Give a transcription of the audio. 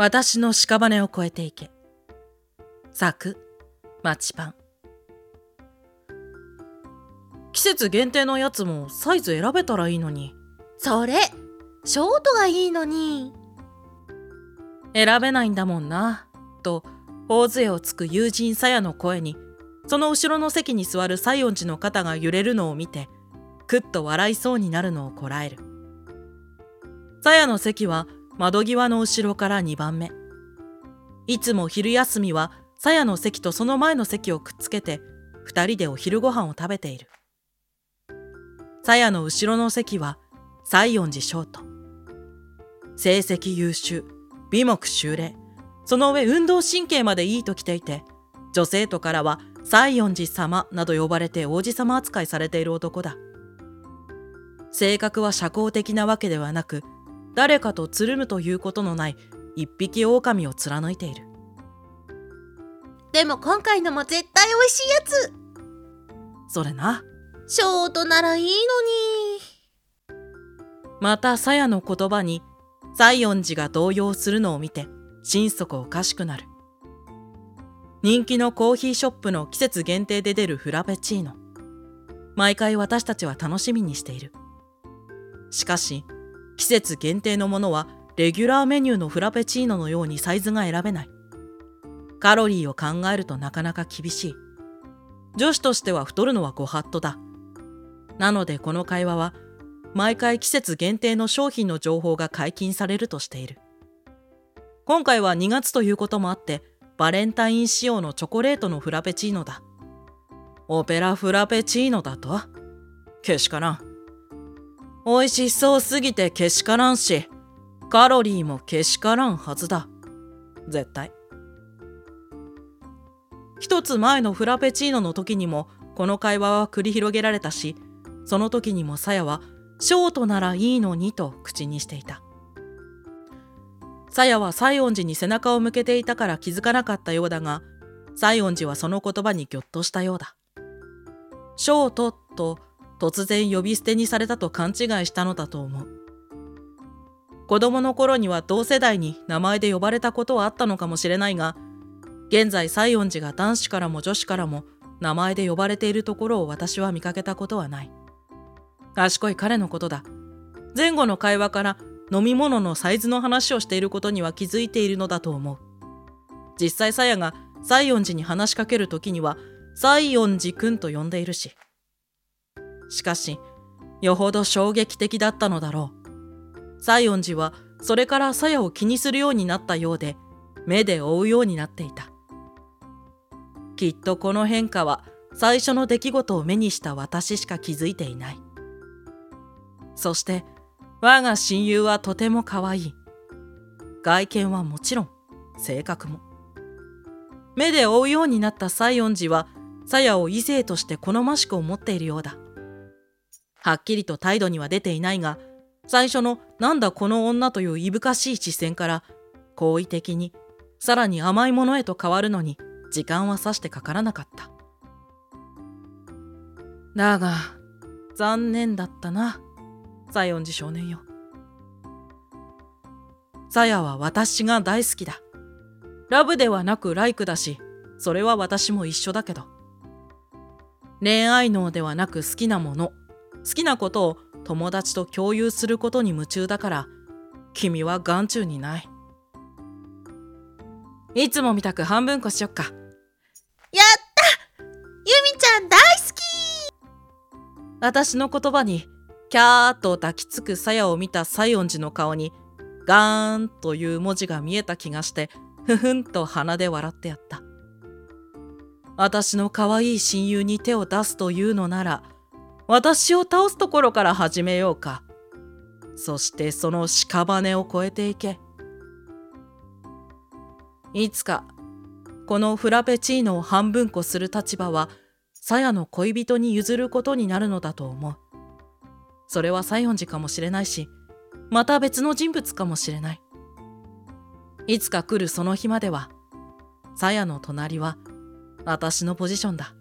私の屍を越えていけ。作、マチパン。季節限定のやつもサイズ選べたらいいのに。それ、ショートがいいのに。選べないんだもんな。と、大杖をつく友人さやの声に、その後ろの席に座る西園寺の肩が揺れるのを見て、くっと笑いそうになるのをこらえる。さやの席は窓際の後ろから2番目。いつも昼休みはさやの席とその前の席をくっつけて、二人でお昼ご飯を食べている。さやの後ろの席は西園寺翔太。成績優秀、美目秀麗、その上運動神経までいいと来ていて、女性徒からは西園寺様など呼ばれて王子様扱いされている男だ。性格は社交的なわけではなく、誰かとつるむということのない一匹狼を貫いている。でも今回のも絶対美味しいやつそれな。ショートならいいのに。またさやの言葉に西園寺が動揺するのを見て心底おかしくなる。人気のコーヒーショップの季節限定で出るフラペチーノ。毎回私たちは楽しみにしている。しかし、季節限定のものはレギュラーメニューのフラペチーノのようにサイズが選べない。カロリーを考えるとなかなか厳しい。女子としては太るのはご法度だ。なのでこの会話は毎回季節限定の商品の情報が解禁されるとしている。今回は2月ということもあってバレンタイン仕様のチョコレートのフラペチーノだ。オペラフラペチーノだとけしからん。美味しそうすぎてけしからんし、カロリーもけしからんはずだ。絶対。一つ前のフラペチーノの時にもこの会話は繰り広げられたし、その時にもさやはショートならいいのにと口にしていた。さやは西園寺に背中を向けていたから気づかなかったようだが、西園寺はその言葉にぎょっとしたようだ。ショートと突然呼び捨てにされたと勘違いしたのだと思う。子供の頃には同世代に名前で呼ばれたことはあったのかもしれないが、現在西園寺が男子からも女子からも名前で呼ばれているところを私は見かけたことはない。賢い彼のことだ。前後の会話から飲み物のサイズの話をしていることには気づいているのだと思う。実際さやが西園寺に話しかける時には西園寺くんと呼んでいるし。しかし、よほど衝撃的だったのだろう。西園寺はそれからさやを気にするようになったようで、目で追うようになっていた。きっとこの変化は最初の出来事を目にした私しか気づいていない。そして我が親友はとても可愛い。外見はもちろん性格も。目で追うようになった西園寺はさやを異性として好ましく思っているようだ。はっきりと態度には出ていないが、最初のなんだこの女といういぶかしい視線から好意的にさらに甘いものへと変わるのに時間はさしてかからなかった。だが、残念だったな、西園寺少年よ。さやは私が大好きだ。ラブではなくライクだし、それは私も一緒だけど。恋愛脳ではなく好きなもの、好きなことを友達と共有することに夢中だから、君は眼中にない。いつもみたく半分こしよっか。やったユミちゃん大好き私の言葉に、キャーっと抱きつくさやを見た西園寺の顔に、ガーンという文字が見えた気がして、ふふんと鼻で笑ってやった。私の可愛い親友に手を出すというのなら、私を倒すところから始めようか。そしてその屍を越えていけ。いつか、このフラペチーノを半分こする立場は、さやの恋人に譲ることになるのだと思う。それは西園寺かもしれないし、また別の人物かもしれない。いつか来るその日までは、さやの隣は私のポジションだ。